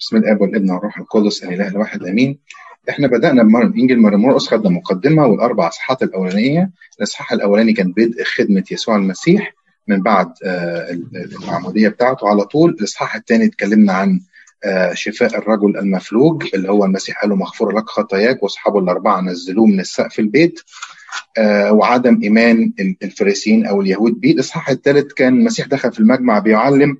بسم الاب والابن والروح القدس الاله الواحد آمين. إحنا بدأنا بانجيل مرمرقس خدنا مقدمة والأربع أصحاحات الأولانية. الأصحاح الأولاني كان بدء خدمة يسوع المسيح من بعد المعموديه بتاعته. على طول الأصحاح الثاني اتكلمنا عن شفاء الرجل المفلوج اللي هو المسيح قال له مغفور لك خطاياك وأصحابه الأربعة نزلوه من السقف البيت وعدم إيمان الفريسيين أو اليهود بيه. الأصحاح الثالث كان المسيح دخل في المجمع بيعلم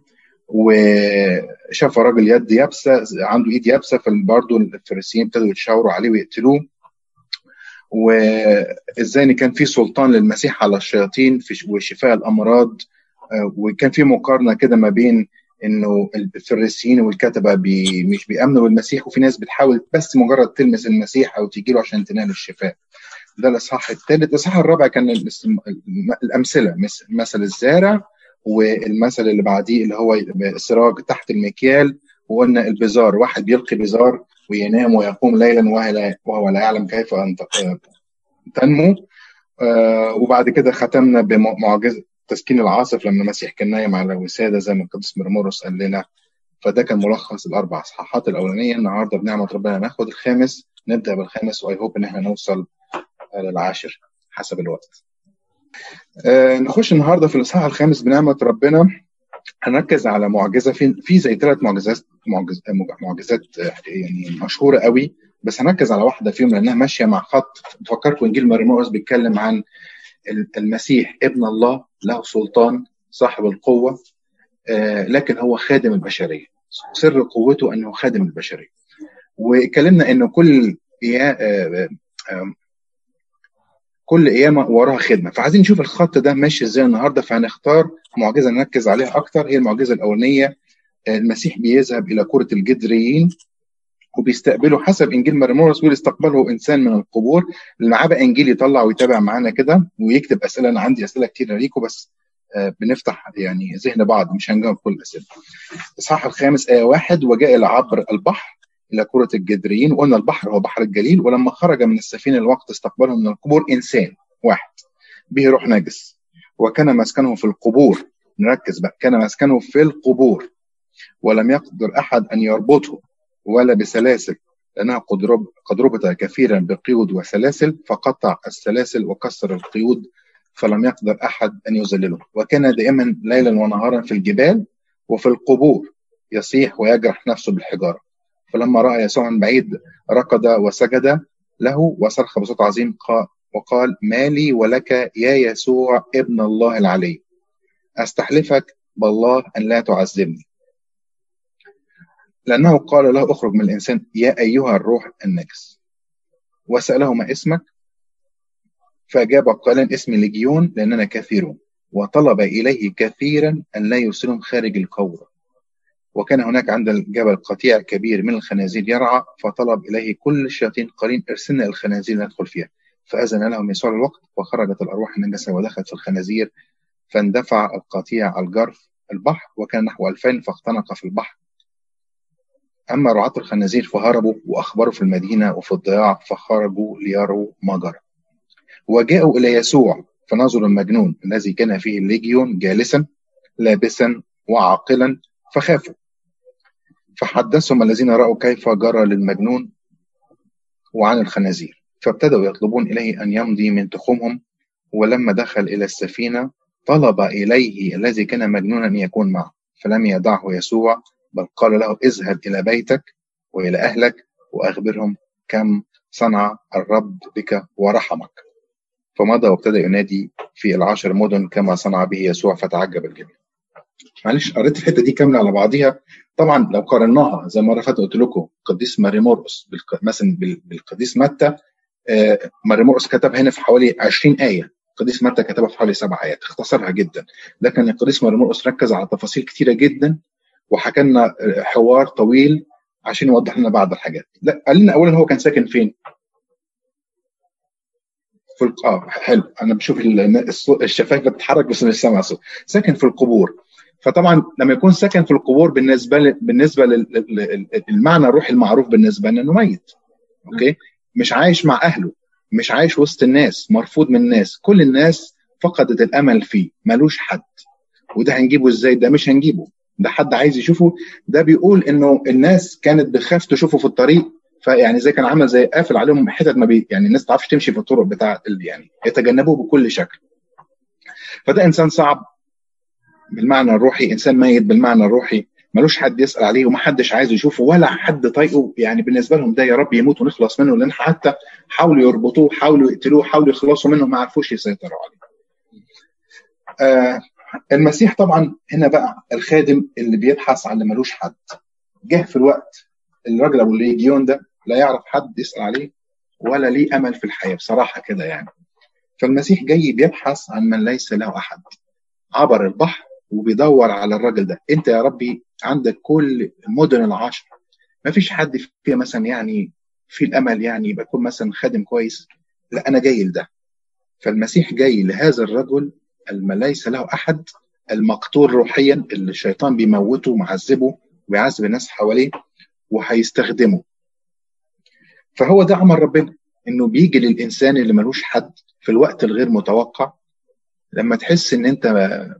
وشاف راجل يد يابسة عنده ايد يابسة فبرضه الفريسيين ابتدوا يتشاوروا عليه ويقتلوه. وازاي إن كان في سلطان للمسيح على الشياطين وشفاء الأمراض. وكان في مقارنة كده ما بين إنه الفريسيين والكتبه بي مش بيأمنوا بالمسيح وفي ناس بتحاول بس مجرد تلمس المسيح أو تيجي له عشان تنال الشفاء. ده الإصحاح الثالث. الإصحاح الرابع كان الأمثلة مثل الزارع والمثل اللي بعديه اللي هو السراج تحت المكيال وقلنا البزار واحد بيلقي بزار وينام ويقوم ليلا وهو لا يعلم كيف أن تنمو آه وبعد كده ختمنا بمعجزة تسكين العاصف لما المسيح كان نايم على وساده زي ما القديس مرمرس قال لنا فده كان ملخص الأربع أصحاحات الأولانية النهارده بنعمة ربنا ناخد الخامس نبدأ بالخامس وأي هوب إن إحنا نوصل للعاشر حسب الوقت. آه نخش النهارده في الإصحاح الخامس بنعمة ربنا. هنركز على معجزة. في في زي ثلاث معجزات معجز معجزات يعني مشهورة قوي. بس هنركز على واحدة فيهم لأنها ماشية مع خط. تفكركم إنجيل مرموس بيتكلم عن المسيح ابن الله له سلطان صاحب القوة آه لكن هو خادم البشرية. سر قوته أنه خادم البشرية. واتكلمنا إنه كل آه آه كل قيامة وراها خدمة. فعايزين نشوف الخط ده ماشي إزاي النهاردة فهنختار معجزة نركز عليها أكتر. هي المعجزة الأولانية المسيح بيذهب إلى كرة الجدريين وبيستقبله حسب إنجيل مرمورس بيقول استقبله إنسان من القبور. اللي معاه بقى إنجيل يطلع ويتابع معانا كده ويكتب أسئلة. أنا عندي أسئلة كتير ليكم بس بنفتح يعني ذهن بعض مش هنجاوب كل الأسئلة. الإصحاح الخامس آية واحد وجاء إلى عبر البحر. إلى كرة الجدريين وقلنا البحر هو بحر الجليل ولما خرج من السفينة الوقت استقبله من القبور إنسان واحد. به روح نجس. وكان مسكنه في القبور. نركز بقى. كان مسكنه في القبور. ولم يقدر أحد أن يربطه ولا بسلاسل لأنها قد ربط كثيرا بقيود وسلاسل فقطع السلاسل وكسر القيود فلم يقدر أحد أن يذلله. وكان دائما ليلا ونهارا في الجبال وفي القبور. يصيح ويجرح نفسه بالحجارة. فلما رأى يسوع من بعيد ركض وسجد له وصرخ بصوت عظيم وقال ما لي ولك يا يسوع ابن الله العلي. أستحلفك بالله أن لا تعذبني. لأنه قال له اخرج من الإنسان يا أيها الروح النجس. وساله ما اسمك فأجاب قائلا اسمي لجيون لأننا كثيرون. وطلب إليه كثيرا أن لا يرسلهم خارج القوره وكان هناك عند الجبل قطيع كبير من الخنازير يرعى فطلب إليه كل الشياطين قليل ارسلنا الخنازير ندخل فيها. فأذن لهم يسوع الوقت وخرجت الأرواح النجسة ودخلت في الخنازير فاندفع القطيع الجرف البحر وكان نحو ألفين فاختنق في البحر. أما رعاة الخنازير فهربوا وأخبروا في المدينة وفي الضياع فخرجوا ليروا ما جرى وجاءوا إلى يسوع فنظروا المجنون الذي كان فيه الليجيون جالسا لابسا وعاقلا فخافوا. فحدثهم الذين رأوا كيف جرى للمجنون وعن الخنازير. فابتدأوا يطلبون إليه أن يمضي من تخومهم ولما دخل إلى السفينة طلب إليه الذي كان مجنونا أن يكون معه. فلم يدعه يسوع بل قال له اذهب إلى بيتك وإلى أهلك وأخبرهم كم صنع الرب بك ورحمك. فمضى وابتدأ ينادي في العشر مدن كما صنع به يسوع فتعجب الجميع. معلش قريت الحتة دي كاملة على بعضيها. طبعا لو قارناها زي مرة فاتت قلت لكم القديس ماريمورقس مثلا بالقديس متى آه ماريمورقس كتب هنا في حوالي 20 آية. القديس متى كتبها في حوالي سبع آيات. اختصرها جدا. لكن القديس ماريمورقس ركز على تفاصيل كتيرة جدا وحكى لنا حوار طويل عشان يوضح لنا بعض الحاجات. لا قال لنا اولا هو كان ساكن فين؟ في آه حلو. أنا بشوف الشفايف بتتحرك بس مش سامع صوت ساكن في القبور. فطبعا لما يكون ساكن في القبور بالنسبة ل... بالنسبة للمعنى الروحي المعروف بالنسبة لنا إنه ميت. أوكي؟ مش عايش مع أهله مش عايش وسط الناس مرفوض من الناس. كل الناس فقدت الأمل فيه ملوش حد. وده هنجيبه إزاي؟ ده مش هنجيبه. ده حد عايز يشوفه. ده بيقول إنه الناس كانت بتخاف تشوفه في الطريق. فيعني زي كان عامل زي قافل عليهم حتت ما بي يعني الناس ما تعرفش تمشي في الطرق بتاع يعني يتجنبوه بكل شكل. فده إنسان صعب. بالمعنى الروحي إنسان ميت بالمعنى الروحي ملوش حد يسأل عليه ومحدش عايز يشوفه ولا حد طايقه. يعني بالنسبة لهم ده يا رب يموت ونخلص منه لأن حتى حاولوا يربطوه حاولوا يقتلوه حاولوا يخلصوا منه ما عرفوش يسيطروا عليه. آه المسيح طبعا هنا بقى الخادم اللي بيبحث عن اللي ملوش حد. جه في الوقت الراجل ابو الليجيون ده لا يعرف حد يسأل عليه ولا ليه أمل في الحياة بصراحة كده يعني. فالمسيح جاي بيبحث عن من ليس له أحد. عبر البحر وبيدور على الراجل ده. انت يا ربي عندك كل المدن العشر. ما فيش حد فيها مثلا يعني في الأمل يعني يبقى يكون مثلا خادم كويس. لا أنا جاي لده. فالمسيح جاي لهذا الرجل الم ليس له أحد المقتول روحيا اللي الشيطان بيموته ومعذبه ويعذب الناس حواليه وهيستخدمه. فهو ده عمل ربنا إنه بيجي للإنسان اللي ملوش حد في الوقت الغير متوقع لما تحس إن أنت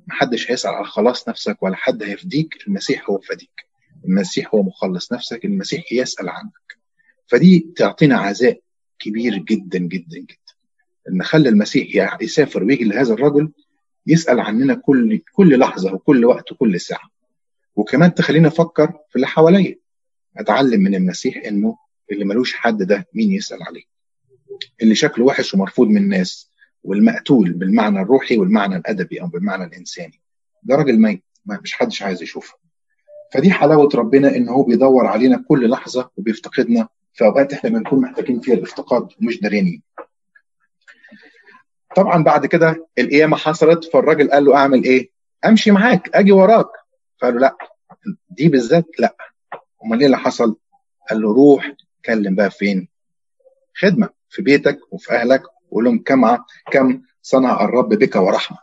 محدش هيسأل على خلاص نفسك ولا حد هيفديك المسيح هو فديك المسيح هو مخلص نفسك المسيح يسأل عنك. فدي تعطينا عزاء كبير جدا جدا جدا. إن خلى المسيح يسافر ويجي لهذا الرجل يسأل عننا كل كل لحظة وكل وقت وكل ساعة. وكمان تخلينا نفكر في اللي حواليا. أتعلم من المسيح إنه اللي ملوش حد ده مين يسأل عليه؟ اللي شكله وحش ومرفوض من الناس. والمقتول بالمعنى الروحي والمعنى الأدبي أو بالمعنى الإنساني. ده راجل ميت مش حدش عايز يشوفه. فدي حلاوة ربنا إن هو بيدور علينا كل لحظة وبيفتقدنا. في أوقات إحنا بنكون محتاجين فيها الافتقاد ومش دارينين طبعا بعد كده القيامة حصلت فالراجل قال له أعمل إيه؟ أمشي معاك أجي وراك. فقال له لا دي بالذات لا. أمال إيه اللي حصل؟ قال له روح كلم بقى فين؟ خدمة في بيتك وفي أهلك وقول لهم كم كم صنع الرب بك ورحمك.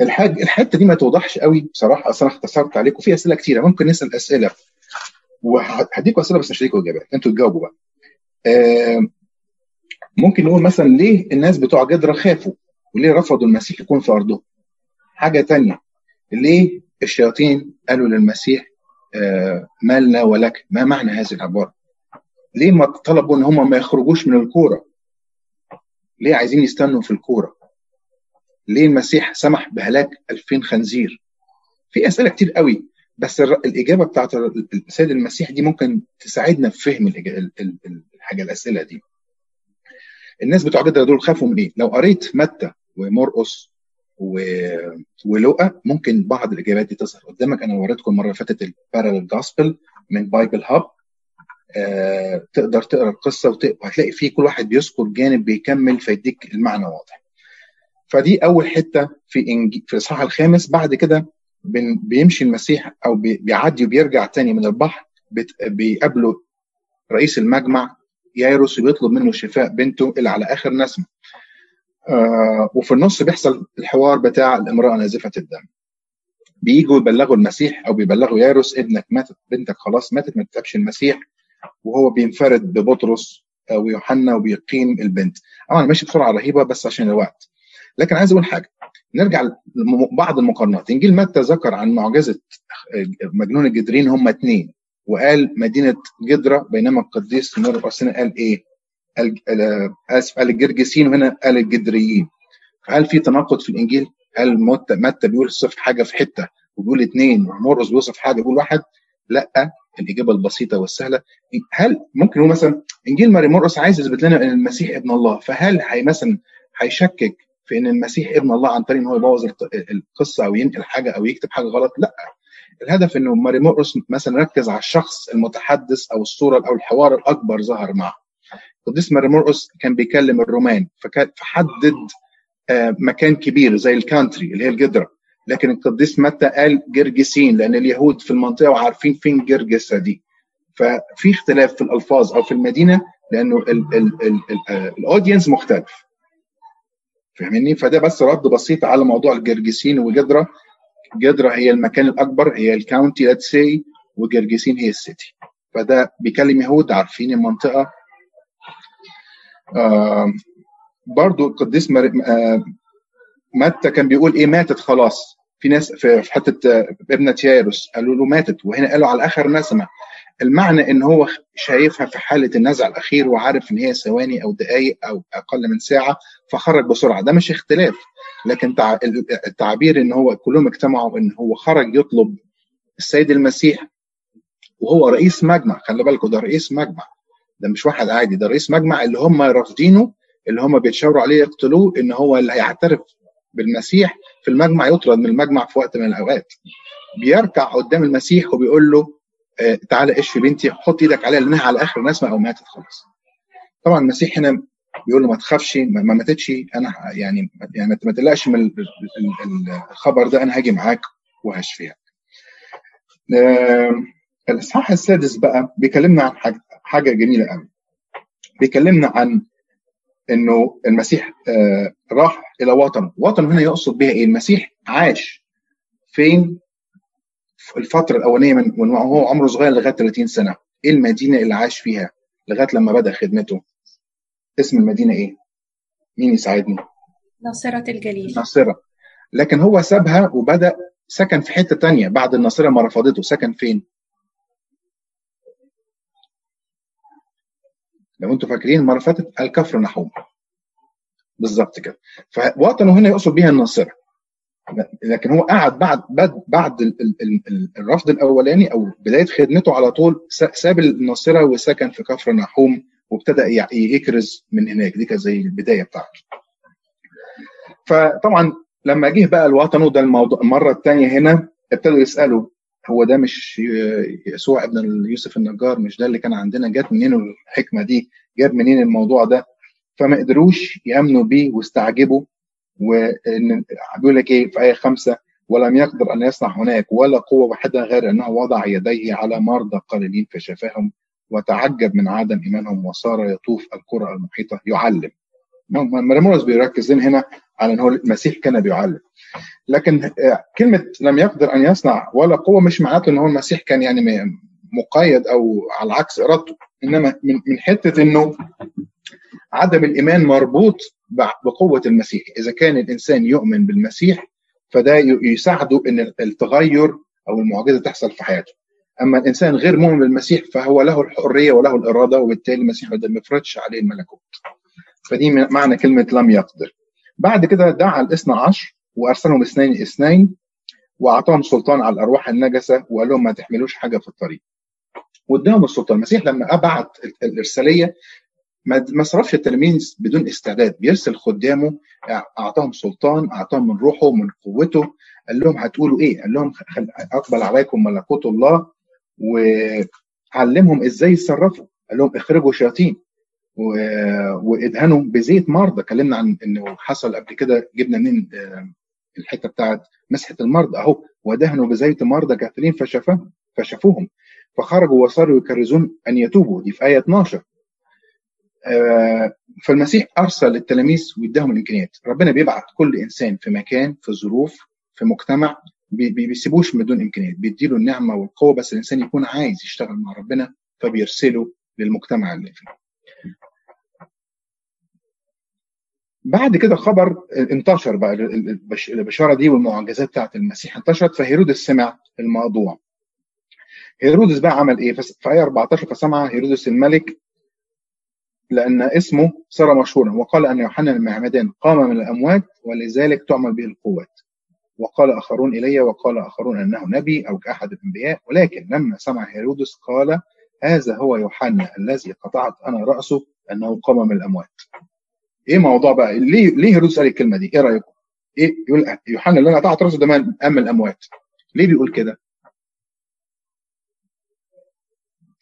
الحاج الحتة دي ما توضحش قوي بصراحة أصلا اختصرت عليكم. في أسئلة كتيرة. ممكن نسأل أسئلة. وهديكم أسئلة بس مش هديكم اجابات أنتوا تجاوبوا بقى. ممكن نقول مثلا ليه الناس بتوع جدرة خافوا؟ وليه رفضوا المسيح يكون في أرضهم؟ حاجة تانية. ليه الشياطين قالوا للمسيح آه ما لنا ولك؟ ما معنى هذه العبارة؟ ليه ما طلبوا إن هم ما يخرجوش من الكورة؟ ليه عايزين يستنوا في الكورة؟ ليه المسيح سمح بهلاك 2000 خنزير؟ في أسئلة كتير قوي بس الإجابة بتاعت السيد المسيح دي ممكن تساعدنا في فهم الحاجة الأسئلة دي. الناس بتوع جدرة دول خافوا من إيه؟ لو قريت متى ومرقس و... ولوقا ممكن بعض الإجابات دي تظهر قدامك. أنا وريتكم المره اللي فاتت ال parallel gospel من Bible Hub آه، تقدر تقرأ القصة وهتلاقي فيه كل واحد بيذكر جانب بيكمل فيديك المعنى واضح. فدي أول حتة في في الإصحاح الخامس بعد كده بيمشي المسيح أو بيعدي وبيرجع تاني من البحر بيقابله رئيس المجمع يايروس وبيطلب منه شفاء بنته اللي على آخر نسمة. آه وفي النص بيحصل الحوار بتاع الامرأة نازفة الدم. بييجوا يبلغوا المسيح أو بيبلغوا يايروس ابنك ماتت بنتك خلاص ماتت ما تتعبش المسيح وهو بينفرد ببطرس ويوحنا وبيقيم البنت. طبعا ماشي بسرعة رهيبة بس عشان الوقت. لكن عايز أقول حاجة. نرجع لبعض المقارنات. إنجيل متى ذكر عن معجزة مجنون الجدرين هم اثنين وقال مدينة جدرة بينما القديس مرقس قال إيه؟ قال آسف قال الجرجسين وهنا قال الجدريين. هل في تناقض في الإنجيل؟ هل متى بيقول صف حاجة في حتة وبيقول اثنين ومرقس بيوصف حاجة بيقول واحد؟ لأ. الإجابة البسيطة والسهلة. هل ممكن نقول مثلا إنجيل ماري مرقس عايز يثبت لنا إن المسيح ابن الله فهل هي مثلا هيشكك في إن المسيح ابن الله عن طريق إن هو يبوظ القصة أو ينقل حاجة أو يكتب حاجة غلط؟ لأ. الهدف إنه ماري مرقس مثلا ركز على الشخص المتحدث أو الصورة أو الحوار الأكبر ظهر معه. القديس ماري مرقس كان بيكلم الرومان فحدد مكان كبير زي ال country اللي هي الجدرة. لكن القديس متى قال جرجسين؟ لأن اليهود في المنطقة وعارفين فين جرجسة دي. ففي اختلاف في الألفاظ أو في المدينة لأنه ال audience مختلف. فاهمني؟ فده بس رد بسيط على موضوع الجرجسين وجدرة. جدرة هي المكان الأكبر هي ال county let's say وجرجسين هي ال city. فده بيكلم يهود عارفين المنطقة. آه برضو القديس آه متى كان بيقول إيه ماتت خلاص. في ناس في حتة ابنة يايروس قالوا له ماتت وهنا قالوا على آخر نسمة. المعنى إن هو شايفها في حالة النزع الأخير وعارف إن هي ثواني أو دقائق أو أقل من ساعة فخرج بسرعة. ده مش اختلاف. لكن التعبير إن هو كلهم اجتمعوا إن هو خرج يطلب السيد المسيح وهو رئيس مجمع. خلي بالكم ده رئيس مجمع. ده مش واحد عادي ده رئيس مجمع اللي هم رافضينه اللي هم بيتشاوروا عليه يقتلوه إن هو اللي هيعترف بالمسيح في المجمع يطرد من المجمع في وقت من الأوقات. بيركع قدام المسيح وبيقول له آه تعالى اشفي بنتي حط إيدك عليها لأنها على آخر نسمه أو ماتت خلاص. طبعا المسيح هنا بيقول له ما تخافش ما ماتتش أنا يعني يعني ما تقلقش من الخبر ده أنا هاجي معاك وهشفيها آه الإصحاح السادس بقى بيكلمنا عن حاجة جميلة قوي. بيكلمنا عن إنه المسيح آه راح إلى وطنه وطنه هنا يقصد بها إيه؟ المسيح عاش فين؟ في الفترة الأولانية من وهو عمره صغير لغاية 30 سنة. إيه المدينة اللي عاش فيها لغاية لما بدأ خدمته؟ اسم المدينة إيه؟ مين يساعدني؟ ناصرة الجليل. ناصرة. لكن هو سابها وبدأ سكن في حتة تانية بعد الناصرة ما رفضته. سكن فين؟ لو أنتم فاكرين المرة اللي فاتت الكفر نحوم. بالظبط كده. فوطنه هنا يقصد بيها الناصرة. لكن هو قعد بعد بعد بعد الرفض الأولاني أو بداية خدمته على طول ساب الناصرة وسكن في كفر نحوم وابتدى يكرز من هناك. دي كانت زي البداية بتاعته. فطبعا لما جه بقى الوطن وده الموضوع المره الثانية هنا ابتدوا يسألوا هو ده مش يسوع ابن يوسف النجار مش ده اللي كان عندنا جت منين الحكمة دي؟ جاب منين الموضوع ده؟ فما قدروش يأمنوا بيه واستعجبوا وإن بيقول لك إيه في آية خمسة؟ ولم يقدر أن يصنع هناك ولا قوة واحدة غير انه وضع يديه على مرضى قليلين فشفاهم وتعجب من عدم إيمانهم وصار يطوف القرى المحيطة يعلم. مرمورس بيركز هنا على ان هو المسيح كان بيعلم لكن كلمة لم يقدر أن يصنع ولا قوة مش معناته ان هو المسيح كان يعني مقيد أو على عكس إرادته. إنما من حتة إنه عدم الإيمان مربوط بقوة المسيح. إذا كان الإنسان يؤمن بالمسيح فده يساعده إن التغير أو المعجزة تحصل في حياته. أما الإنسان غير مؤمن بالمسيح فهو له الحرية وله الإرادة وبالتالي المسيح ما يفرضش عليه الملكوت. فدي معنى كلمة لم يقدر. بعد كده دعا الاثنى عشر وأرسلهم اثنين اثنين وأعطاهم سلطان على الأرواح النجسة وقال لهم ما تحملوش حاجة في الطريق. واداهم السلطان. المسيح لما أبعت الإرسالية ما صرفش التلاميذ بدون استعداد. بيرسل خدامه أعطاهم سلطان أعطاهم من روحه من قوته. قال لهم هتقولوا إيه؟ قال لهم أقبل عليكم ملكوت الله وعلمهم إزاي يتصرفوا. قال لهم اخرجوا شياطين. وادهنوا بزيت مرضى. اتكلمنا عن إنه حصل قبل كده جبنا منين الحتة بتاعت مسحة المرضى. أهو ودهنوا بزيت مرضى كثيرين فشفاهم فشفوهم. فخرجوا وصاروا يكرزون أن يتوبوا. دي في آية 12 فالمسيح أرسل التلاميذ واداهم الإمكانيات. ربنا بيبعت كل إنسان في مكان في ظروف في مجتمع بيسيبوش بدون إمكانيات. بيديله النعمة والقوة بس الإنسان يكون عايز يشتغل مع ربنا فبيرسله للمجتمع اللي فيه. بعد كده خبر انتشر بقى البشارة دي والمعجزات بتاعت المسيح انتشرت فهيرودس سمع الموضوع. هيرودس بقى عمل إيه؟ في آية 14 فسمع هيرودس الملك لأن اسمه صار مشهورا وقال أن يوحنا المعمدان قام من الأموات ولذلك تعمل به القوات. وقال آخرون إلي وقال آخرون أنه نبي أو كاحد الأنبياء ولكن لما سمع هيرودس قال هذا هو يوحنا الذي قطعت أنا رأسه أنه قام من الأموات. إيه موضوع بقى؟ ليه ليه هيرودس قال الكلمة دي؟ إيه رأيكم؟ إيه؟ يقول يوحنا اللي أنا قطعت رأسه ده من الأموات. ليه بيقول كده؟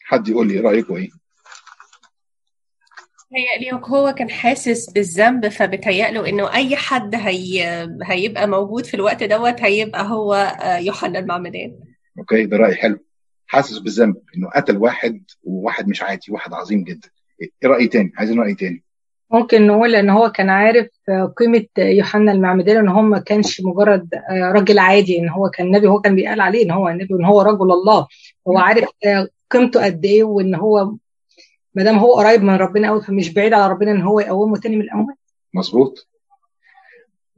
حد يقول لي رأيكم إيه؟ هيقلي هو كان حاسس بالذنب فبتهيأله إنه أي حد هي... هيبقى موجود في الوقت دوت هيبقى هو يوحنا المعمدان. أوكي ده رأي حلو. حاسس بالذنب إنه قتل واحد وواحد مش عادي واحد عظيم جدا. إيه رأي تاني؟ عايزين رأي تاني. ممكن نقول إن هو كان عارف قيمة يوحنا المعمدان إن هو ما كانش مجرد راجل عادي إن هو كان نبي هو كان بيقال عليه إن هو نبي وان هو رجل الله. هو عارف قيمته قد إيه وإن هو ما دام هو قريب من ربنا قوي فمش بعيد على ربنا إن هو يقومه تاني من الاموات مظبوط.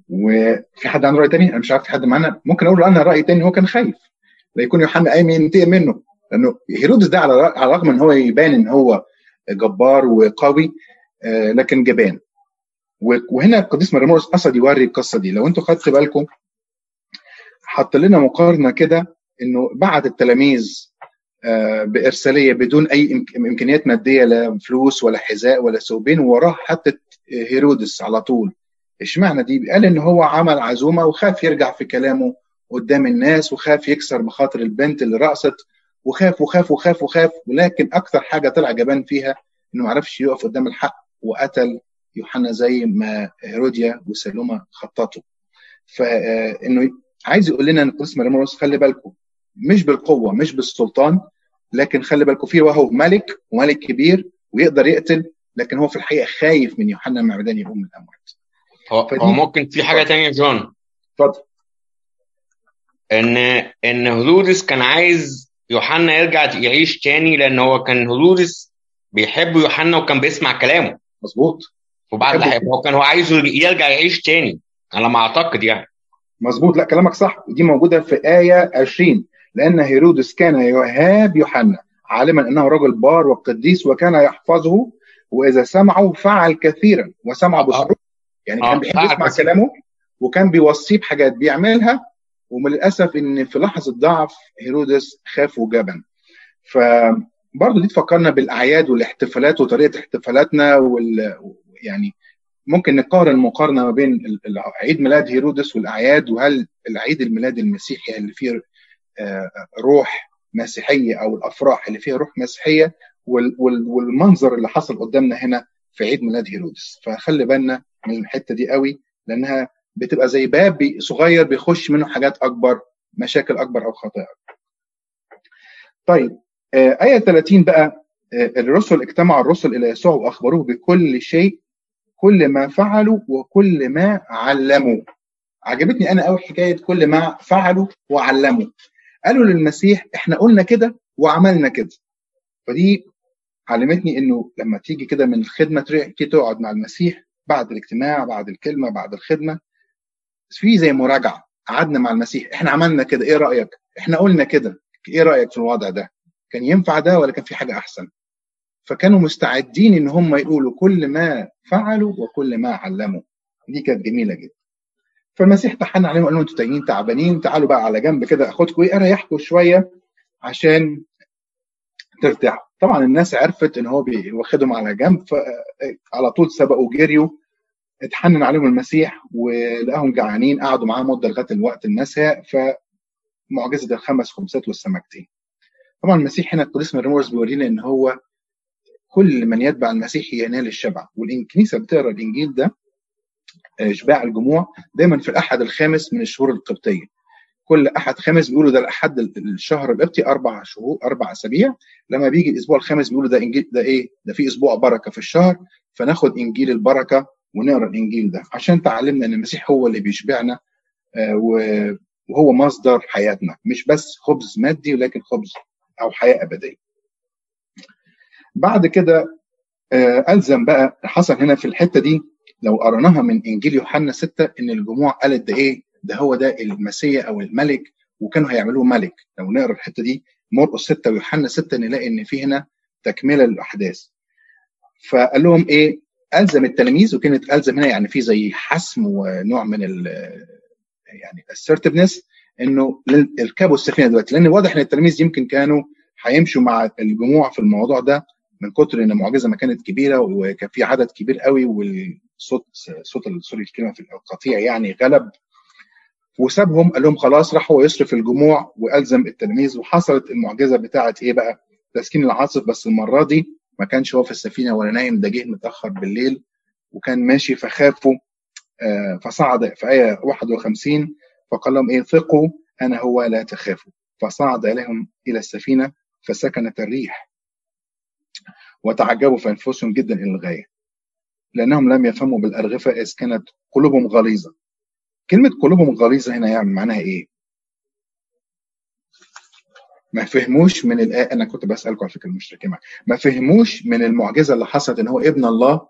وفي حد عنده رأي تاني؟ أنا مش عارف في حد معانا. ممكن أقول له أنا راي تاني هو كان خايف. لا يكون يوحنا قايم ينتقم منه. لأنه هيرودس ده على على الرغم إن هو يبان إن هو جبار وقوي آه، لكن جبان. وهنا القديس مرمورس قصد يوري القصة دي. لو أنتوا خدتوا بالكم حط لنا مقارنة كده إنه بعد التلاميذ آه، بإرسالية بدون أي إمكانيات مادية لا فلوس ولا حذاء ولا ثوبين وراه حطت هيرودس على طول. اشمعنى دي؟ قال إن هو عمل عزومة وخاف يرجع في كلامه قدام الناس وخاف يكسر مخاطر البنت اللي رقصت وخاف وخاف وخاف وخاف. ولكن أكثر حاجة طلع جبان فيها إنه ما عرفش يقف قدام الحق. وقتل يوحنا زي ما هيروديا وسلومة خططوا. فانه عايز يقول لنا إن القديس مريموس خلي بالكم مش بالقوة مش بالسلطان لكن خلي بالكم فيه وهو ملك وملك كبير ويقدر يقتل لكن هو في الحقيقة خايف من يوحنا المعمدان يقوم من الأموات. هو, ممكن في حاجة ثانية جون؟ اتفضل. ان إن هرودس كان عايز يوحنا يرجع يعيش تاني لأن هو كان هرودس بيحب يوحنا وكان بيسمع كلامه. مظبوط. وبعد هو كان هو عايزه يرجع يعيش تاني على ما أعتقد يعني. مظبوط. لا كلامك صح. ودي موجودة في آية 20 لأن هيرودس كان يهاب يوحنا عالما أنه رجل بار وقديس وكان يحفظه وإذا سمعه فعل كثيرا وسمع بسرور يعني كان بيحب يسمع كلامه وكان بيوصيه بحاجات بيعملها ومن الأسف إن في لحظة ضعف هيرودس خاف وجبن فبرضه دي تفكرنا بالأعياد والاحتفالات وطريقة احتفالاتنا وال يعني ممكن نقارن مقارنة ما بين عيد ميلاد هيرودس والأعياد وهل العيد الميلاد المسيحي اللي فيه روح مسيحية أو الأفراح اللي فيها روح مسيحية والمنظر اللي حصل قدامنا هنا في عيد ميلاد هيرودس. فخلي بالنا من الحتة دي قوي لأنها بتبقى زي باب صغير بيخش منه حاجات أكبر مشاكل أكبر أو خطايا طيب آية 30 بقى الرسل اجتمع الرسل إلى يسوع وأخبروه بكل شيء كل ما فعلوا وكل ما علموا عجبتني أنا أول حكاية كل ما فعلوا وعلموا قالوا للمسيح إحنا قلنا كده وعملنا كده فدي علمتني إنه لما تيجي كده من الخدمة تيجي تقعد مع المسيح بعد الاجتماع بعد الكلمة بعد الخدمة في زي مراجعة قعدنا مع المسيح إحنا عملنا كده إيه رأيك؟ إحنا قلنا كده إيه رأيك في الوضع ده؟ كان ينفع ده ولا كان في حاجة أحسن؟ فكانوا مستعدين إن هم يقولوا كل ما فعلوا وكل ما علموا. دي كانت جميلة جدا. فالمسيح تحن عليهم وقال لهم أنتوا تايهين تعبانين تعالوا بقى على جنب كده أخدكم إيه؟ أريحكم شوية عشان ترتاحوا. طبعا الناس عرفت إن هو واخدهم على جنب فعلى طول سبقوا جريوا اتحنن عليهم المسيح ولقاهم جعانين قعدوا معاه مدة لغاية الوقت المساء فمعجزة الخمس خمسات والسمكتين. طبعا المسيح هنا القديس مرمورس بيورينا إن هو كل من يتبع المسيح ينال الشبع والكنيسه بتقرأ الإنجيل ده اشباع الجموع دايما في الأحد الخامس من الشهور القبطية. كل أحد خامس بيقولوا ده الاحد الشهر القبطي أربع شهور أربع أسابيع. لما بيجي الأسبوع الخامس بيقولوا ده انجيل ده إيه؟ ده في أسبوع بركة في الشهر فناخد إنجيل البركة ونقرأ الإنجيل ده عشان تعلمنا إن المسيح هو اللي بيشبعنا وهو مصدر حياتنا. مش بس خبز مادي ولكن خبز أو حياة أبدية. بعد كده ألزم بقى حصل هنا في الحتة دي لو قرناها من إنجيل يوحنا 6 إن الجموع قالت ده إيه؟ ده هو ده المسيح أو الملك وكانوا هيعملوه ملك. لو نقرأ الحتة دي مرقس 6 ويوحنا 6 نلاقي إن في هنا تكملة للأحداث. فقال لهم إيه؟ ألزم التلاميذ وكلمه ألزم هنا يعني في زي حسم ونوع من ال يعني assertiveness إنه اركبوا السفينة دلوقتي لأن واضح إن التلاميذ يمكن كانوا هيمشوا مع الجموع في الموضوع ده من كتر إن المعجزة ما كانت كبيرة وكان في عدد كبير قوي والصوت صوت سوري الكلمة في القطيع يعني غلب وسابهم قال لهم خلاص راح هو يصرف الجموع وألزم التلاميذ وحصلت المعجزة بتاعه إيه بقى؟ تسكين العاصف بس المرة دي ما كانش هو في السفينة ولا نايم ده جه متأخر بالليل وكان ماشي فخافوا آه فصعد في آية 51 فقال لهم إيه ثقوا أنا هو لا تخافوا. فصعد إليهم إلى السفينة فسكنت الريح. وتعجبوا في أنفسهم جدا إلى الغاية لأنهم لم يفهموا بالأرغفة إذ كانت قلوبهم غليظة. كلمة قلوبهم غليظة هنا يعني معناها إيه؟ ما فهموش من الآية أنا كنت بسألكم على فكرة المشركين ما فهموش من المعجزة اللي حصلت إن هو ابن الله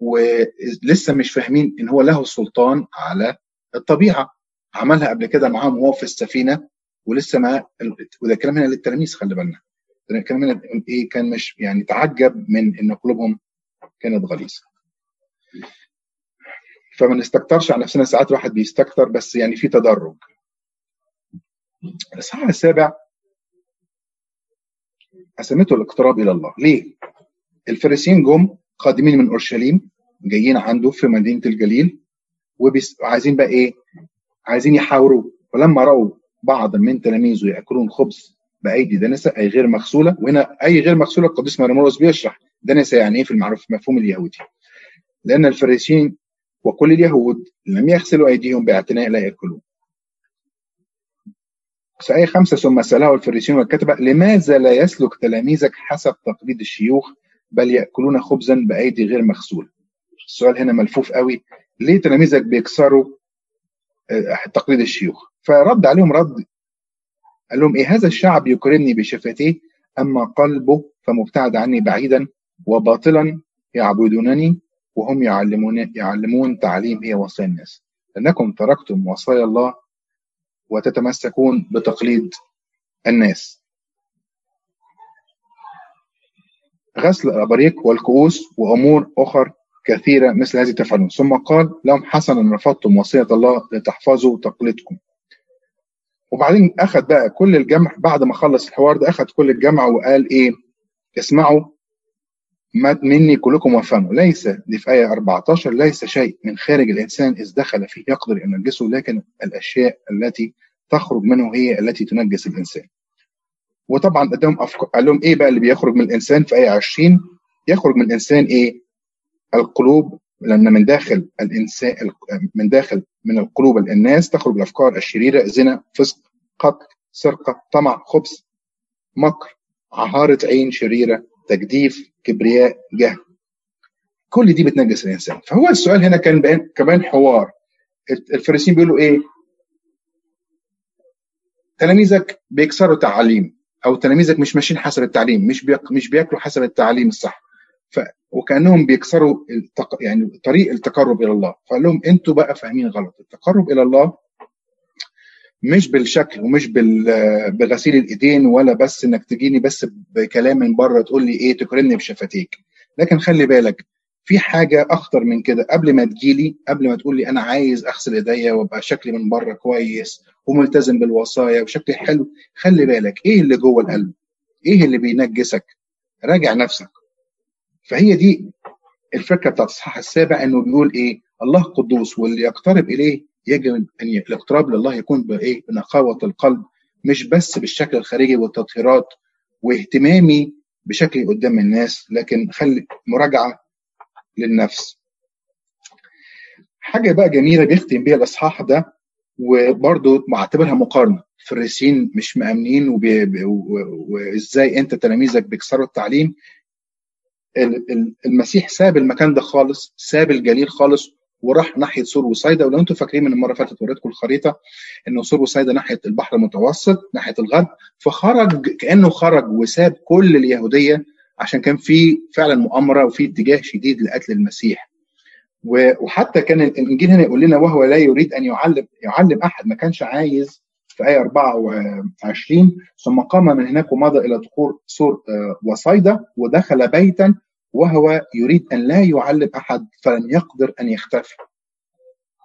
ولسه مش فاهمين إن هو له السلطان على الطبيعة. عملها قبل كده معاهم وهو في السفينة ولسه ما وده كلام هنا للتلاميذ خلي بالنا. ده كلام هنا إيه كان مش يعني تعجب من إن قلوبهم كانت غليظة. فما نستكترش على نفسنا ساعات الواحد بيستكتر بس يعني في تدرج. الاصحاح السابع قسمته الاقتراب إلى الله. ليه؟ الفريسيين جم قادمين من أورشليم جايين عنده في مدينة الجليل وعايزين بقى إيه؟ عايزين يحاوروا ولما رأوا بعض من تلاميذه يأكلون خبز بأيدي دنسه أي غير مغسولة وهنا أي غير مغسولة القديس مرمورس بيشرح. دنسه يعني إيه في المعروف مفهوم اليهودي؟ لأن الفريسيين وكل اليهود لم يغسلوا أيديهم باعتناء لا يأكلون. آية خمسة ثم سأله الفريسيون والكتبة لماذا لا يسلك تلاميذك حسب تقليد الشيوخ بل يأكلون خبزا بأيدي غير مغسولة؟ السؤال هنا ملفوف قوي. ليه تلاميذك بيكسروا تقليد الشيوخ. فرد عليهم رد قال لهم إيه هذا الشعب يكرمني بشفتيه أما قلبه فمبتعد عني بعيدا وباطلا يعبدونني وهم يعلمون يعلمون تعليم هي وصايا الناس. لأنكم تركتم وصايا الله وتتمسكون بتقليد الناس. غسل الأباريق والكؤوس وأمور أخر كثيرة مثل هذه تفعلون. ثم قال لهم حسنا رفضتم وصية الله لتحفظوا تقليدكم. وبعدين أخذ بقى كل الجمع بعد ما خلص الحوار ده أخذ كل الجمع وقال إيه؟ اسمعوا مني كلكم وافهموا. ليس دي في آية 14 ليس شيء من خارج الإنسان إذ دخل فيه يقدر أن ينجسه لكن الأشياء التي تخرج منه هي التي تنجس الإنسان. وطبعا قدام أفكار قال لهم إيه بقى اللي بيخرج من الإنسان في آية 20 يخرج من الإنسان إيه؟ القلوب لأن من داخل الإنسان من داخل من القلوب الناس تخرج الأفكار الشريرة زنا فسق قتل سرقة طمع خبث مكر عهارة عين شريرة تجديف كبرياء جهل. كل دي بتنجس الإنسان. فهو السؤال هنا كان كمان حوار. الفريسيين بيقولوا إيه؟ تلاميذك بيكسروا تعاليم أو تلاميذك مش ماشيين حسب التعليم مش بيك مش بياكلوا حسب التعليم الصح. وكأنهم بيكسروا التق... يعني طريق التقرب إلى الله. فقال لهم أنتوا بقى فاهمين غلط. التقرب إلى الله مش بالشكل ومش بال... بغسيل الإيدين ولا بس إنك تجيني بس بكلام من بره تقول لي إيه تكرمني بشفتيك. لكن خلي بالك في حاجة أخطر من كده. قبل ما تجيلي قبل ما تقول لي أنا عايز أغسل إيديا وأبقى شكلي من بره كويس وملتزم بالوصايا وشكلي حلو خلي بالك إيه اللي جوه القلب؟ إيه اللي بينجسك؟ راجع نفسك. فهي دي الفكرة بتاعت الصحاح السابع إنه بيقول إيه؟ الله قدوس واللي يقترب إليه يجب أن الاقتراب لله يكون بإيه؟ بنقاوة القلب مش بس بالشكل الخارجي والتطهيرات واهتمامي بشكلي قدام الناس لكن خلي مراجعة للنفس. حاجة بقى جميلة بيختم بيها الإصحاح ده وبرضه بعتبرها مقارنة. الفريسيين مش مأمنين وإزاي أنت تلاميذك بيكسروا التعليم؟ المسيح ساب المكان ده خالص ساب الجليل خالص وراح ناحية سور وصيدا ولو أنتم فاكرين من المرة اللي فاتت وريتكم الخريطة إنه صور وصيدا ناحية البحر المتوسط ناحية الغرب فخرج كأنه خرج وساب كل اليهودية عشان كان في فعلا مؤامرة وفي اتجاه شديد لقتل المسيح. وحتى كان الإنجيل هنا يقول لنا وهو لا يريد أن يعلم يعلم أحد ما كانش عايز في آية 24 ثم قام من هناك ومضى إلى تخوم صور وصيدا ودخل بيتا وهو يريد أن لا يعلم أحد فلم يقدر أن يختفي.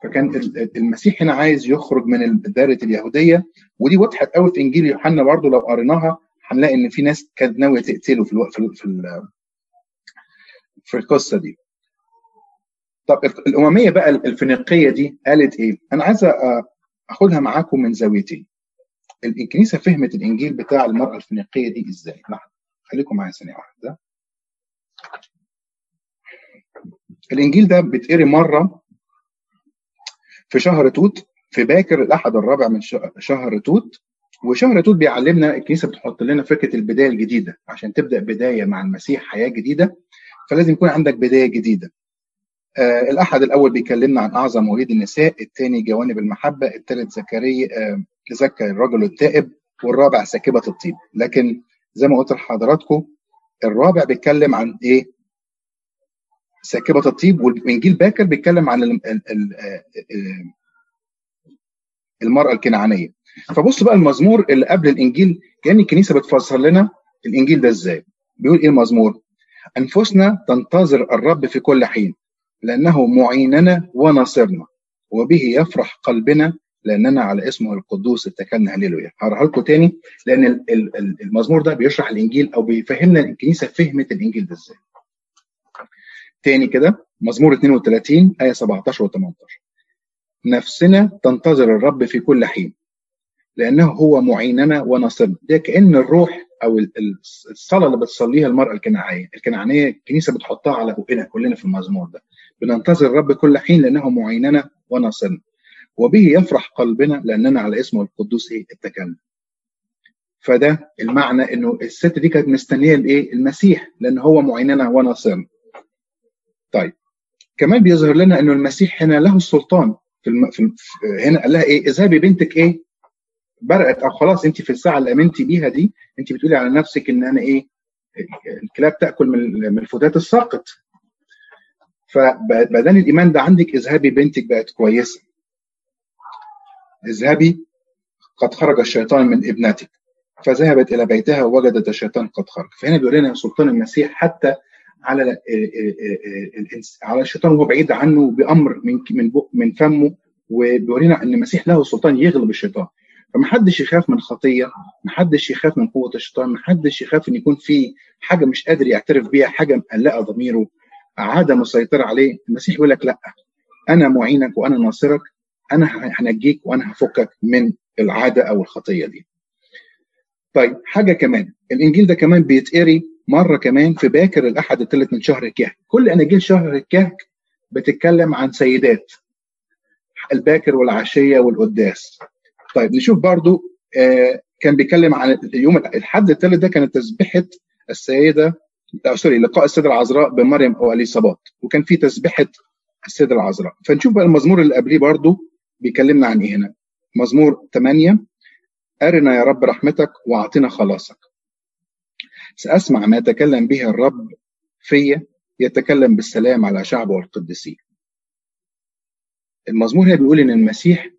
فكان المسيح هنا عايز يخرج من دائرة اليهودية ودي وضحت قوي في إنجيل يوحنا برضو لو قريناها هنلاقي إن في ناس كانت ناوية تقتله في الوقت في في, القصة دي. طب الأممية بقى الفينيقية دي قالت إيه؟ أنا عايز أخدها معاكم من زاويتين. الكنيسه فهمت الإنجيل بتاع المرأة الفينيقية دي إزاي؟ لحظة خليكم معايا ثانية واحدة. الإنجيل ده بيتقري مرة في شهر توت في باكر الأحد الرابع من شهر توت. وشهر توت بيعلمنا الكنيسة بتحط لنا فكرة البداية الجديدة. عشان تبدأ بداية مع المسيح حياة جديدة فلازم يكون عندك بداية جديدة. آه الأحد الأول بيكلمنا عن أعظم وليد النساء الثاني جوانب المحبة الثالث زكريا آه زكى الرجل التائب والرابع ساكبة الطيب. لكن زي ما قلت لحضراتكم الرابع بيتكلم عن إيه؟ ساكبة الطيب وانجيل باكر بيتكلم عن ال- ال- ال- ال- المرأة الكنعانية. فبص بقى المزمور اللي قبل الإنجيل كأن الكنيسة بتفسر لنا الإنجيل ده إزاي. بيقول إيه المزمور؟ أنفسنا تنتظر الرب في كل حين لأنه معيننا وناصرنا وبه يفرح قلبنا لاننا على اسمه القدوس اتكلنا هللويا. هقراها لكم تاني لأن ال- ال- ال- المزمور ده بيشرح الإنجيل أو بيفهمنا الكنيسة فهمت الإنجيل ده إزاي. تاني كده مزمور 32 آية 17 و18 نفسنا تنتظر الرب في كل حين لأنه هو معيننا وناصرنا ده كأن الروح أو ال- ال- الصلاة اللي بتصليها المرأة الكنعانية الكنعانية الكنيسة بتحطها على بقنا كلنا في المزمور ده. بننتظر الرب كل حين لأنه معيننا وناصرنا وبه يفرح قلبنا لأننا على اسمه القدوس إيه؟ اتكلنا فده المعنى إنه الست دي كانت مستنية الإيه؟ المسيح لأن هو معيننا وناصرنا. طيب كمان بيظهر لنا إنه المسيح هنا له السلطان في, الم... في هنا قال لها إيه؟ اذهبي بنتك إيه؟ برقت أو خلاص أنت في الساعة اللي آمنتي بيها دي أنت بتقولي على نفسك إن أنا إيه؟ الكلاب تأكل من من الفتات الساقط. فبدل الإيمان ده عندك اذهبي بنتك بقت كويسة. اذهبي قد خرج الشيطان من ابنتك. فذهبت إلى بيتها ووجدت الشيطان قد خرج. فهنا بيقول لنا سلطان المسيح حتى على على الشيطان وهو بعيد عنه بأمر من من من فمه. وبيورينا إن المسيح له سلطان يغلب الشيطان. فمحدش يخاف من خطية محدش يخاف من قوة الشيطان محدش يخاف إن يكون في حاجة مش قادر يعترف بيها حاجة مقلقة ضميره. عاده مسيطره عليه. المسيح يقول لك لأ أنا معينك وأنا ناصرك. أنا هنجيك وأنا هفكك من العادة أو الخطية دي. طيب حاجة كمان. الإنجيل ده كمان بيتقري مرة كمان في باكر الأحد الثالث من شهر الكهك. كل اناجيل شهر الكهك بتتكلم عن سيدات الباكر والعشية والقداس. طيب نشوف برضو آه كان بيتكلم عن يوم الحد الثالث ده كانت تسبحه السيدة آه سوري لقاء السيدة العذراء بمريم أو اليصابات وكان في تسبحه السيدة العذراء. فنشوف بقى المزمور اللي قبليه برضو. بيكلمنا عن إيه هنا. مزمور 8 أرنا يا رب رحمتك وأعطنا خلاصك. سأسمع ما يتكلم به الرب في يتكلم بالسلام على شعبه والقديسين المزمور هنا بيقول إن المسيح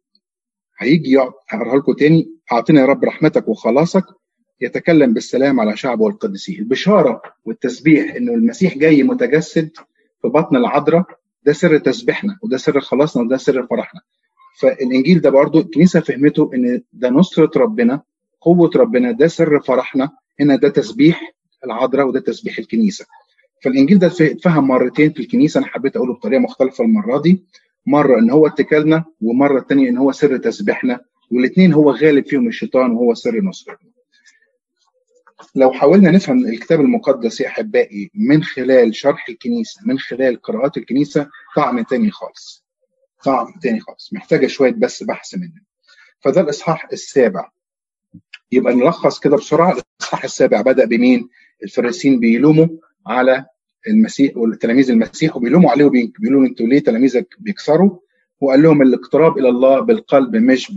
هيجي هقرأها لكم تاني. أعطنا يا رب رحمتك وخلاصك يتكلم بالسلام على شعبه والقديسين البشارة والتسبيح إنه المسيح جاي متجسد في بطن العذراء ده سر تسبيحنا وده سر خلاصنا وده سر فرحنا. فالإنجيل ده برضو الكنيسة فهمته إن ده نصرة ربنا قوة ربنا ده سر فرحنا هنا ده تسبيح العذراء وده تسبيح الكنيسة. فالإنجيل ده اتفهم مرتين في الكنيسة أنا حبيت أقوله بطريقة مختلفة المرة دي. مرة إن هو اتكالنا ومرة الثانية إن هو سر تسبيحنا والاثنين هو غالب فيهم الشيطان وهو سر نصرتنا لو حاولنا نفهم الكتاب المقدس يا أحبائي من خلال شرح الكنيسة من خلال قراءات الكنيسة طعم تاني خالص. طعم تاني خالص محتاجة شوية بس بحث منه. فده الإصحاح السابع. يبقى نلخص كده بسرعة الإصحاح السابع بدأ بمين؟ الفريسين بيلوموا على المسيح والتلاميذ المسيح وبيلوموا عليه وبيقولوا أنتوا ليه تلاميذك بيكسروا؟ وقال لهم الاقتراب إلى الله بالقلب مش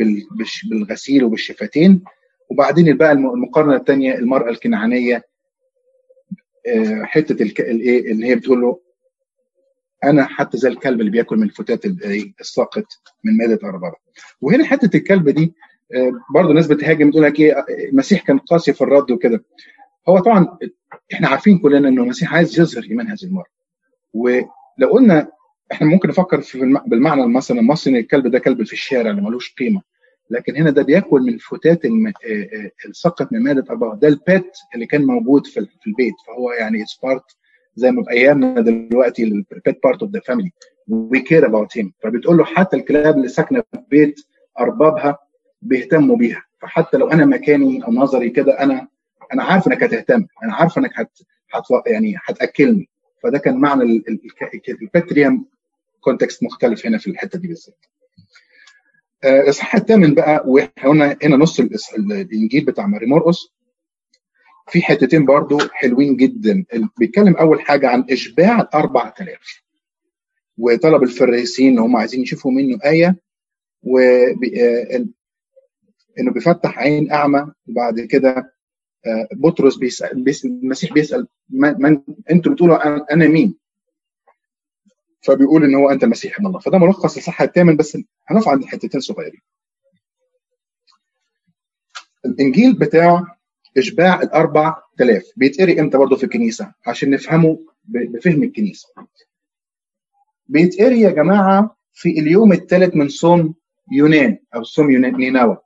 بالغسيل وبالشفتين. وبعدين بقى المقارنة الثانية المرأة الكنعانية حتة الإيه اللي هي بتقول له أنا حتى زي الكلب اللي بياكل من الفتات الساقط من مائدة اربابه وهنا حتة الكلب دي برضه ناس بتهاجم تقول لك إيه المسيح كان قاسي في الرد وكده. هو طبعا إحنا عارفين كلنا إنه المسيح عايز يظهر إيمان هذه المراه ولو قلنا إحنا ممكن نفكر في بالمعنى مثلا المصري إن الكلب ده كلب في الشارع اللي ملوش قيمة. لكن هنا ده بياكل من فتات السقط من مائدة اربابه ده ال pet اللي كان موجود في البيت. فهو يعني it's part زي ما في ايامنا دلوقتي ال pet part of the family we care about him فبتقول له حتى الكلاب اللي ساكنة في بيت أربابها بيهتموا بيها. فحتى لو أنا مكاني أو نظري كده أنا أنا عارف إنك هتهتم. أنا عارف إنك هت, هت يعني هتأكلني. فده كان معنى الباتريم context مختلف هنا في الحتة دي بالذات. الإصحاح الثامن بقى وإحنا قلنا هنا نص الإنجيل بتاع ماري مرقس في حتتين برضو حلوين جدا. بيتكلم أول حاجة عن إشباع ال 4000 وطلب الفريسين إن هم عايزين يشوفوا منه آية و إنه بيفتح عين أعمى. وبعد كده بطرس بيسال, المسيح بيسأل من أنتوا بتقولوا أنا مين؟ فبيقول إن هو أنت المسيح ابن الله. فده ملخص الصحة الثامن بس هنقف عند حتتين صغيرين. الإنجيل بتاع إشباع الاربع تلاف بيتقري إمتى برضه في الكنيسة؟ عشان نفهمه بفهم الكنيسة. بيتقري يا جماعة في اليوم الثالث من صوم يونان أو صوم يونان نينوى.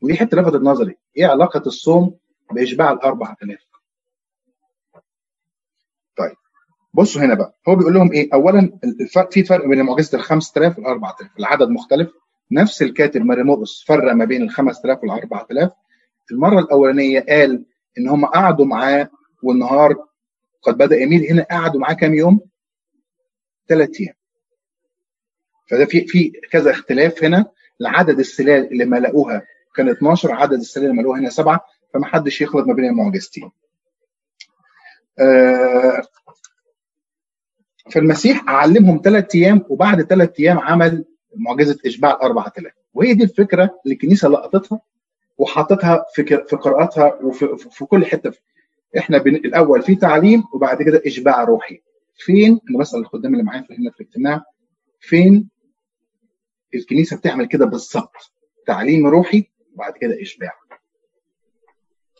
ودي حتة لفتت نظري. إيه علاقة الصوم بإشباع الاربع تلاف طيب بصوا هنا بقى. هو بيقول لهم إيه؟ اولا الفرق في فرق بين معجزة ال 5000 وال 4000 العدد مختلف. نفس الكاتب مريموس فرق ما بين ال 5000 وال 4000 المرة الأولانية قال إن هم قعدوا معاه والنهار قد بدأ يميل هنا قعدوا معاه كام يوم؟ ثلاث أيام فده في في كذا اختلاف هنا لعدد السلال اللي ملأوها كان 12 عدد السلال اللي ملأوها هنا سبعة فما حدش يخلط ما بين المعجزتين. آه فالمسيح علمهم ثلاث أيام وبعد ثلاث أيام عمل معجزة إشباع الاربع آلاف وهي دي الفكرة اللي الكنيسة لقطتها وحطتها في في قراءاتها وفي في كل حتة. إحنا بن... الأول في تعليم وبعد كده إشباع روحي. فين؟ أنا بسأل الخدام اللي معايا هنا في الاجتماع فين الكنيسة بتعمل كده بالظبط؟ تعليم روحي وبعد كده إشباع.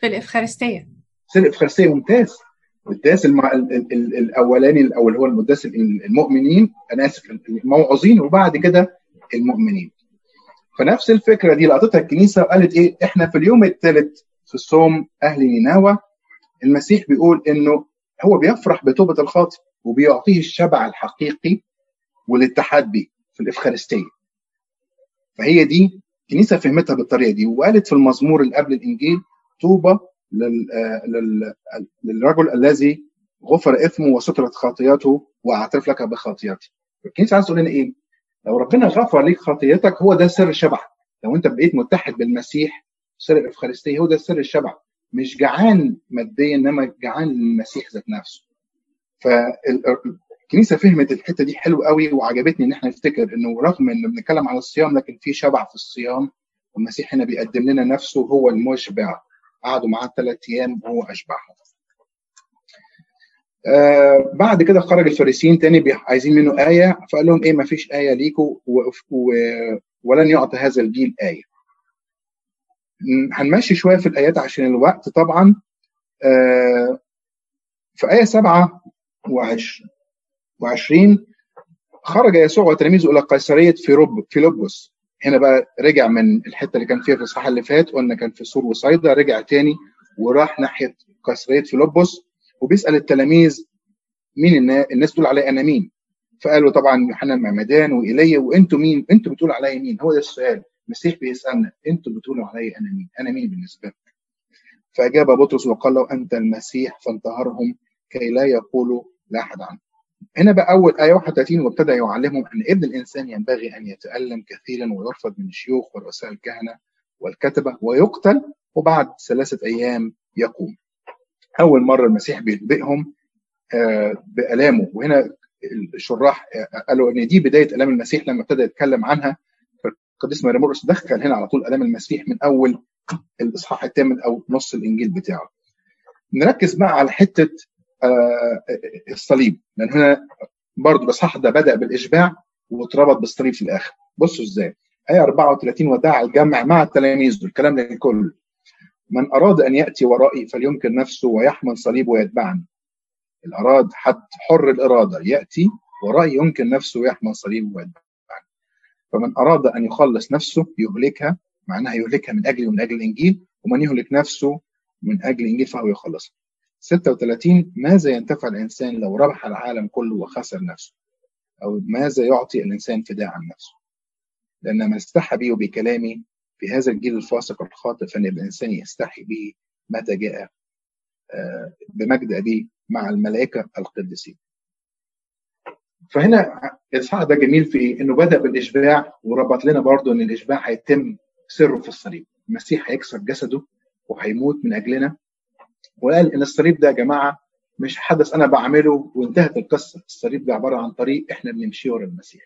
في الإفخارستية. في الإفخارستية ممتاز. القداس المع... ال... ال... الأولاني أو اللي هو القداس المؤمنين أنا آسف الموعظين وبعد كده المؤمنين. فنفس الفكرة دي لقطتها الكنيسة وقالت إيه؟ إحنا في اليوم الثالث في الصوم أهل نينوى المسيح بيقول إنه هو بيفرح بتوبة الخاطئ وبيعطيه الشبع الحقيقي والاتحاد بيه في الإفخارستية. فهي دي الكنيسة فهمتها بالطريقة دي وقالت في المزمور اللي قبل الإنجيل طوبى لل... لل... للرجل الذي غفر إثمه وسترت خطياته وأعترف لك بخطيئتي الكنيسة عايز تقول لنا إيه؟ لو ربنا غفر لك خطيتك هو ده سر الشبع لو انت بقيت متحد بالمسيح سر الإفخارستية هو ده سر الشبع مش جعان ماديا إنما جعان للمسيح ذات نفسه. فالكنيسه فهمت الحتة دي حلو قوي وعجبتني إن إحنا نفتكر إنه رغم إنه بنتكلم عن الصيام لكن في شبع في الصيام. والمسيح هنا بيقدم لنا نفسه هو المشبع. قعدوا معاه ثلاث أيام وهو أشبعهم. آه بعد كده خرج الفارسيين تاني عايزين منه آية فقال لهم إيه ما فيش آية ليكوا ولن يعطى هذا الجيل آية. هنمشي شوية في الآيات عشان الوقت طبعا. آه في آية سبعة وعشرين خرج يسوع وتلاميذه إلى قيصرية فيلبس. هنا بقى رجع من الحتة اللي كان فيها في الإصحاح اللي فات قلنا كان في سور وصيدا رجع تاني وراح ناحية قيصرية فيلبس. وبيسأل التلاميذ مين الناس بتقول علي أنا مين؟ فقالوا طبعا يوحنا المعمدان وايليا وأنتوا مين؟ أنتوا بتقولوا علي مين؟ هو ده السؤال. المسيح بيسألنا أنتوا بتقولوا علي أنا مين؟ أنا مين بالنسبة لكم؟ فأجاب بطرس وقال له أنت المسيح فانتهرهم كي لا يقولوا لا أحد عنه. هنا بقى أول آية 31 وابتدى يعلمهم أن ابن الإنسان ينبغي أن يتألم كثيرا ويرفض من الشيوخ ورؤساء الكهنة والكتبة ويقتل وبعد ثلاثة أيام يقوم. أول مرة المسيح بينبئهم بألامه. وهنا الشراح قالوا إن دي بداية ألام المسيح لما ابتدى يتكلم عنها. القديس مريمورس دخل هنا على طول ألام المسيح من أول الإصحاح الثامن أو نص الإنجيل بتاعه. نركز بقى على حتة الصليب. لأن هنا برضه الإصحاح ده بدأ بالإشباع واتربط بالصليب في الآخر. بصوا إزاي. آية 34 وداع الجمع مع التلاميذ. الكلام للكل. من أراد أن يأتي ورائي فليمكن نفسه ويحمل صليب ويتبعني. الأراد حد حر الإرادة يأتي ورائي يمكن نفسه ويحمل صليب ويتبعني. فمن أراد أن يخلص نفسه يهلكها معناها يهلكها من أجلي ومن أجل الإنجيل ومن يهلك نفسه من أجل الإنجيل فهو يخلصها 36 ماذا ينتفع الإنسان لو ربح العالم كله وخسر نفسه؟ أو ماذا يعطي الإنسان فداء عن نفسه؟ لأن من استحى بي وبكلامي في هذا الجيل الفاسق الخاطئ فإن الإنسان يستحي به متى جاء بمجد أبيه مع الملائكة القديسين. فهنا الاصحاح ده جميل في إيه؟ إنه بدأ بالإشباع وربط لنا برضه إن الإشباع هيتم سره في الصليب، المسيح هيكسر جسده وهيموت من أجلنا وقال إن الصليب ده يا جماعة مش حدث أنا بعمله وانتهت القصة، الصليب ده عبارة عن طريق إحنا بنمشي ورا المسيح.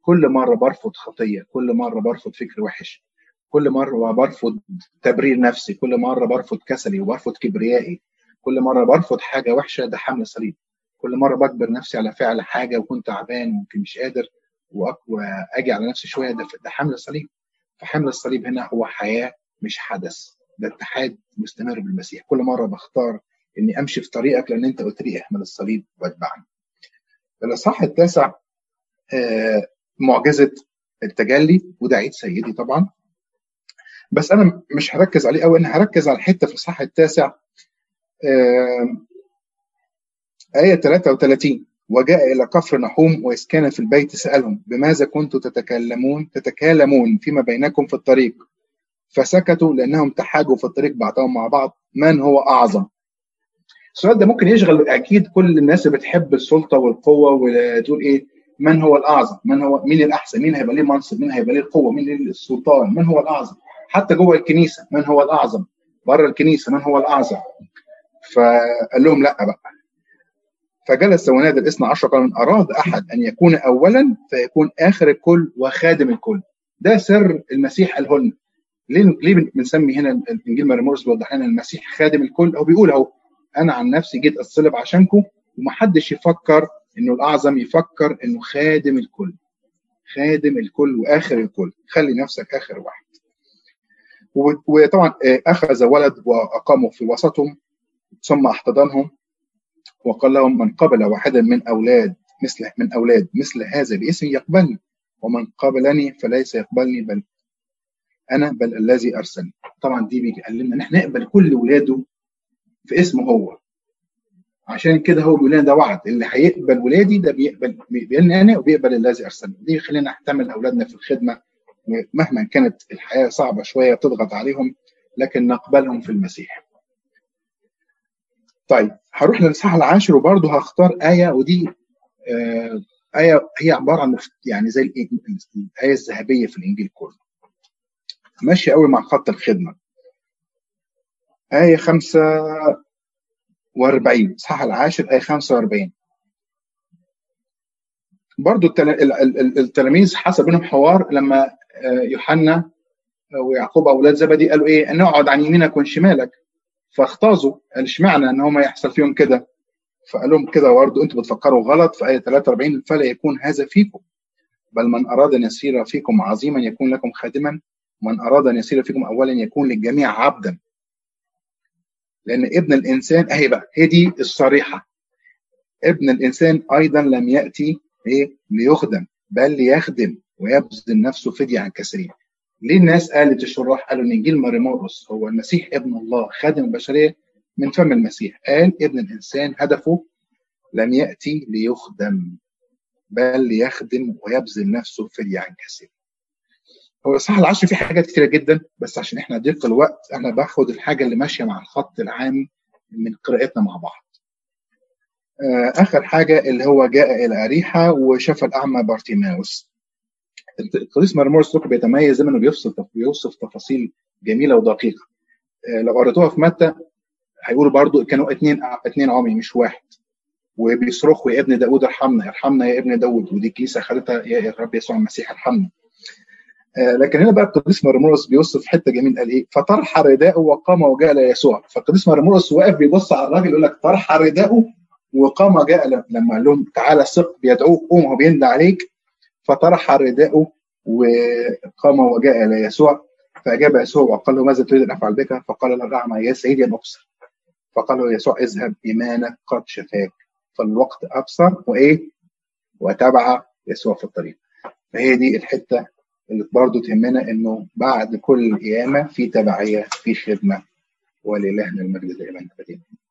كل مرة برفض خطية، كل مرة برفض فكر وحش، كل مرة برفض تبرير نفسي كل مرة برفض كسلي وبرفض كبريائي كل مرة برفض حاجة وحشة ده حمل صليب. كل مرة بجبر نفسي على فعل حاجة وكنت تعبان وممكن مش قادر واجي على نفسي شوية ده, ده حمل الصليب فحمل الصليب هنا هو حياة مش حدث ده اتحاد مستمر بالمسيح. كل مرة بختار إني أمشي في طريقك لأن أنت قلت لي احمل الصليب واتبعني. الإصحاح التاسع آه معجزة التجلي وده عيد سيدي طبعا. بس أنا مش هركز عليه قوي أنا هركز على حتة في الصح التاسع آية 33 وجاء إلى كفر نحوم وإذ كان في البيت سألهم بماذا كنتم تتكلمون تتكالمون فيما بينكم في الطريق؟ فسكتوا لأنهم تحاجوا في الطريق بعضهم مع بعض من هو أعظم؟ السؤال ده ممكن يشغل أكيد كل الناس اللي بتحب السلطة والقوة وتقول إيه من هو الأعظم؟ من هو مين الأحسن؟ مين هيبقى ليه منصب؟ مين هيبقى ليه القوة؟ مين السلطان؟ من هو الأعظم؟ حتى جوه الكنيسة من هو الأعظم؟ بره الكنيسة من هو الأعظم؟ فقال لهم لا بقى. فجلس ونادى الإثنى عشر قال من أراد أحد أن يكون أولا فيكون آخر الكل وخادم الكل. ده سر المسيح قاله لنا ليه ليه بنسمي هنا الانجيل مريمورس بيوضح لنا المسيح خادم الكل؟ هو بيقول أهو أنا عن نفسي جيت أتصلب عشانكم ومحدش يفكر إنه الأعظم يفكر إنه خادم الكل. خادم الكل وآخر الكل. خلي نفسك آخر واحد. وطبعا أخذ ولد وأقامه في وسطهم ثم احتضنهم وقال لهم من قبل واحدا من أولاد مثل من أولاد مثل هذا باسمي يقبلني ومن قبلني فليس يقبلني بل أنا بل الذي أرسلني. طبعا دي بيعلمنا ان إحنا نقبل كل ولاده في اسمه هو. عشان كده هو بيقول لنا ده وعد اللي هيقبل ولادي ده بيقبل بيقبلني أنا وبيقبل الذي أرسلني. دي يخلينا نحتمل أولادنا في الخدمة. مهما كانت الحياة صعبة شوية تضغط عليهم لكن نقبلهم في المسيح. طيب هروح للإصحاح العاشر وبرضه هختار آية ودي آه آية هي عبارة عن يعني زي الآية الذهبية في الإنجيل كله. ماشيه قوي مع خط الخدمة. آية 45 إصحاح العاشر آية 45 برضو التلاميذ حصل بينهم حوار لما يوحنا ويعقوب أولاد زبدي قالوا إيه؟ نقعد عن يمينك وعن شمالك. فاختازوا قال اشمعنى إن هم يحصل فيهم كده؟ فقال لهم كده برضه أنتوا بتفكروا غلط في آية 43 فلا يكون هذا فيكم بل من أراد أن يصير فيكم عظيما يكون لكم خادما من أراد أن يصير فيكم أولا يكون للجميع عبدا. لأن ابن الإنسان أهي بقى هي دي الصريحة. ابن الإنسان أيضا لم يأتي إيه؟ ليخدم بل ليخدم. ويبذل نفسه فدية عن كثيرين. ليه الناس قالت الشراح قالوا إن إنجيل مريمورس هو المسيح ابن الله خادم البشرية من فم المسيح. قال ابن الإنسان هدفه لم يأتي ليخدم بل ليخدم ويبذل نفسه فدية عن كثير هو الصح العشر فيه حاجات كتيرة جدا بس عشان إحنا ضيق الوقت أنا باخد الحاجة اللي ماشية مع الخط العام من قراءتنا مع بعض. آخر حاجة اللي هو جاء إلى أريحة وشاف الأعمى بارتيماوس. القديس مرمورس لوك بيتميز انه بيوصف بيوصف تفاصيل جميلة ودقيقة. لو قريتوها في متى هيقولوا برضو كانوا اثنين اثنين عمي مش واحد. وبيصرخوا يا ابن داود ارحمنا ارحمنا يا ابن داود ودي الكنيسة خدتها يا رب يسوع المسيح ارحمنا. آه لكن هنا بقى القديس مرمورس بيوصف حتة جميل قال إيه؟ فطرح رداءه وقام وجاء ليسوع فالقديس مرمورس واقف بيبص على الراجل يقول لك طرح رداءه وقام جاء لما قال لهم تعالى ثق بيدعوك قوم هو بيندى عليك فطرح رداءه وقام وجاء ليسوع فأجاب يسوع وقال له ماذا تريد أن أفعل بك؟ فقال له الاعمى يا سيدي ان أبصر فقال له يسوع اذهب إيمانك قد شفاك فالوقت أبصر وإيه؟ وتبع يسوع في الطريق فهي دي الحتة اللي برضه تهمنا إنه بعد كل قيامة في تبعية في خدمة وللهنا المجد دائما ابدا